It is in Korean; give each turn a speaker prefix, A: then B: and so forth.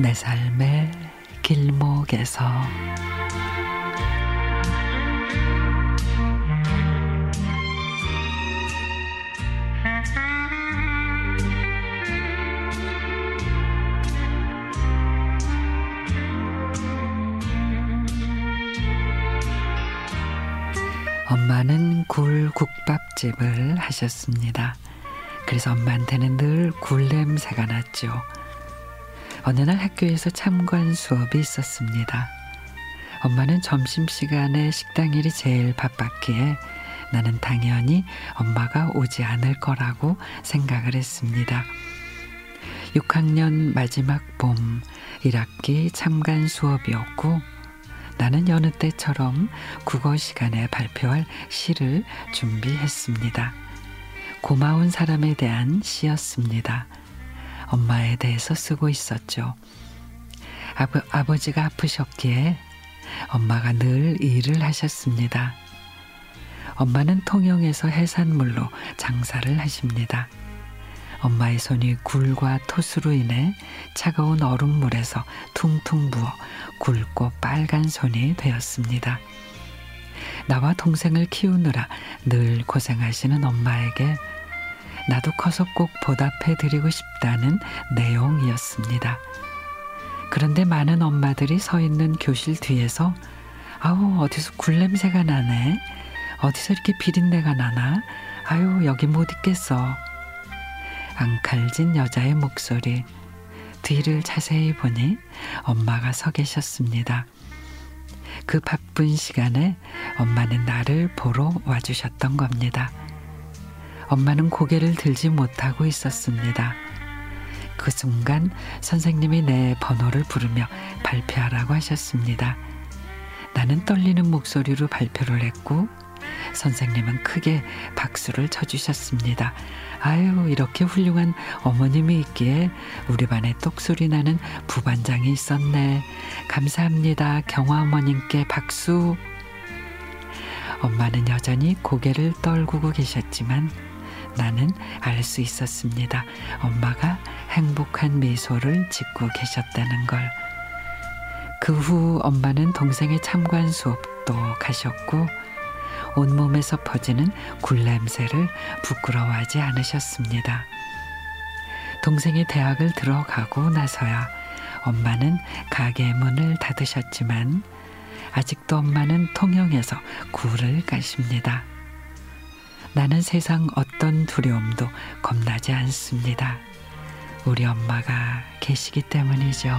A: 내 삶의 길목에서 엄마는 굴 국밥집을 하셨습니다. 그래서 엄마한테는 늘 굴 냄새가 났죠. 어느 날 학교에서 참관 수업이 있었습니다. 엄마는 점심시간에 식당 일이 제일 바빴기에 나는 당연히 엄마가 오지 않을 거라고 생각을 했습니다. 6학년 마지막 봄 1학기 참관 수업이었고 나는 여느 때처럼 국어 시간에 발표할 시를 준비했습니다. 고마운 사람에 대한 시였습니다. 엄마에 대해서 쓰고 있었죠. 아버, 아버지가 아프셨기에 엄마가 늘 일을 하셨습니다. 엄마는 통영에서 해산물로 장사를 하십니다. 엄마의 손이 굴과 토수로 인해 차가운 얼음물에서 퉁퉁 부어 굵고 빨간 손이 되었습니다. 나와 동생을 키우느라 늘 고생하시는 엄마에게 나도 커서 꼭 보답해 드리고 싶다는 내용이었습니다. 그런데 많은 엄마들이 서 있는 교실 뒤에서 아우 어디서 굴냄새가 나네 어디서 이렇게 비린내가 나나 아유 여기 못 있겠어 앙칼진 여자의 목소리 뒤를 자세히 보니 엄마가 서 계셨습니다. 그 바쁜 시간에 엄마는 나를 보러 와주셨던 겁니다. 엄마는 고개를 들지 못하고 있었습니다. 그 순간 선생님이 내 번호를 부르며 발표하라고 하셨습니다. 나는 떨리는 목소리로 발표를 했고 선생님은 크게 박수를 쳐주셨습니다. 아유, 이렇게 훌륭한 어머님이 있기에 우리 반에 똑소리 나는 부반장이 있었네. 감사합니다. 경화 어머님께 박수. 엄마는 여전히 고개를 떨구고 계셨지만 나는 알 수 있었습니다. 엄마가 행복한 미소를 짓고 계셨다는 걸. 그 후 엄마는 동생의 참관 수업도 가셨고 온몸에서 퍼지는 굴냄새를 부끄러워하지 않으셨습니다. 동생이 대학을 들어가고 나서야 엄마는 가게 문을 닫으셨지만 아직도 엄마는 통영에서 굴을 가십니다. 나는 세상 어떤 두려움도 겁나지 않습니다. 우리 엄마가 계시기 때문이죠.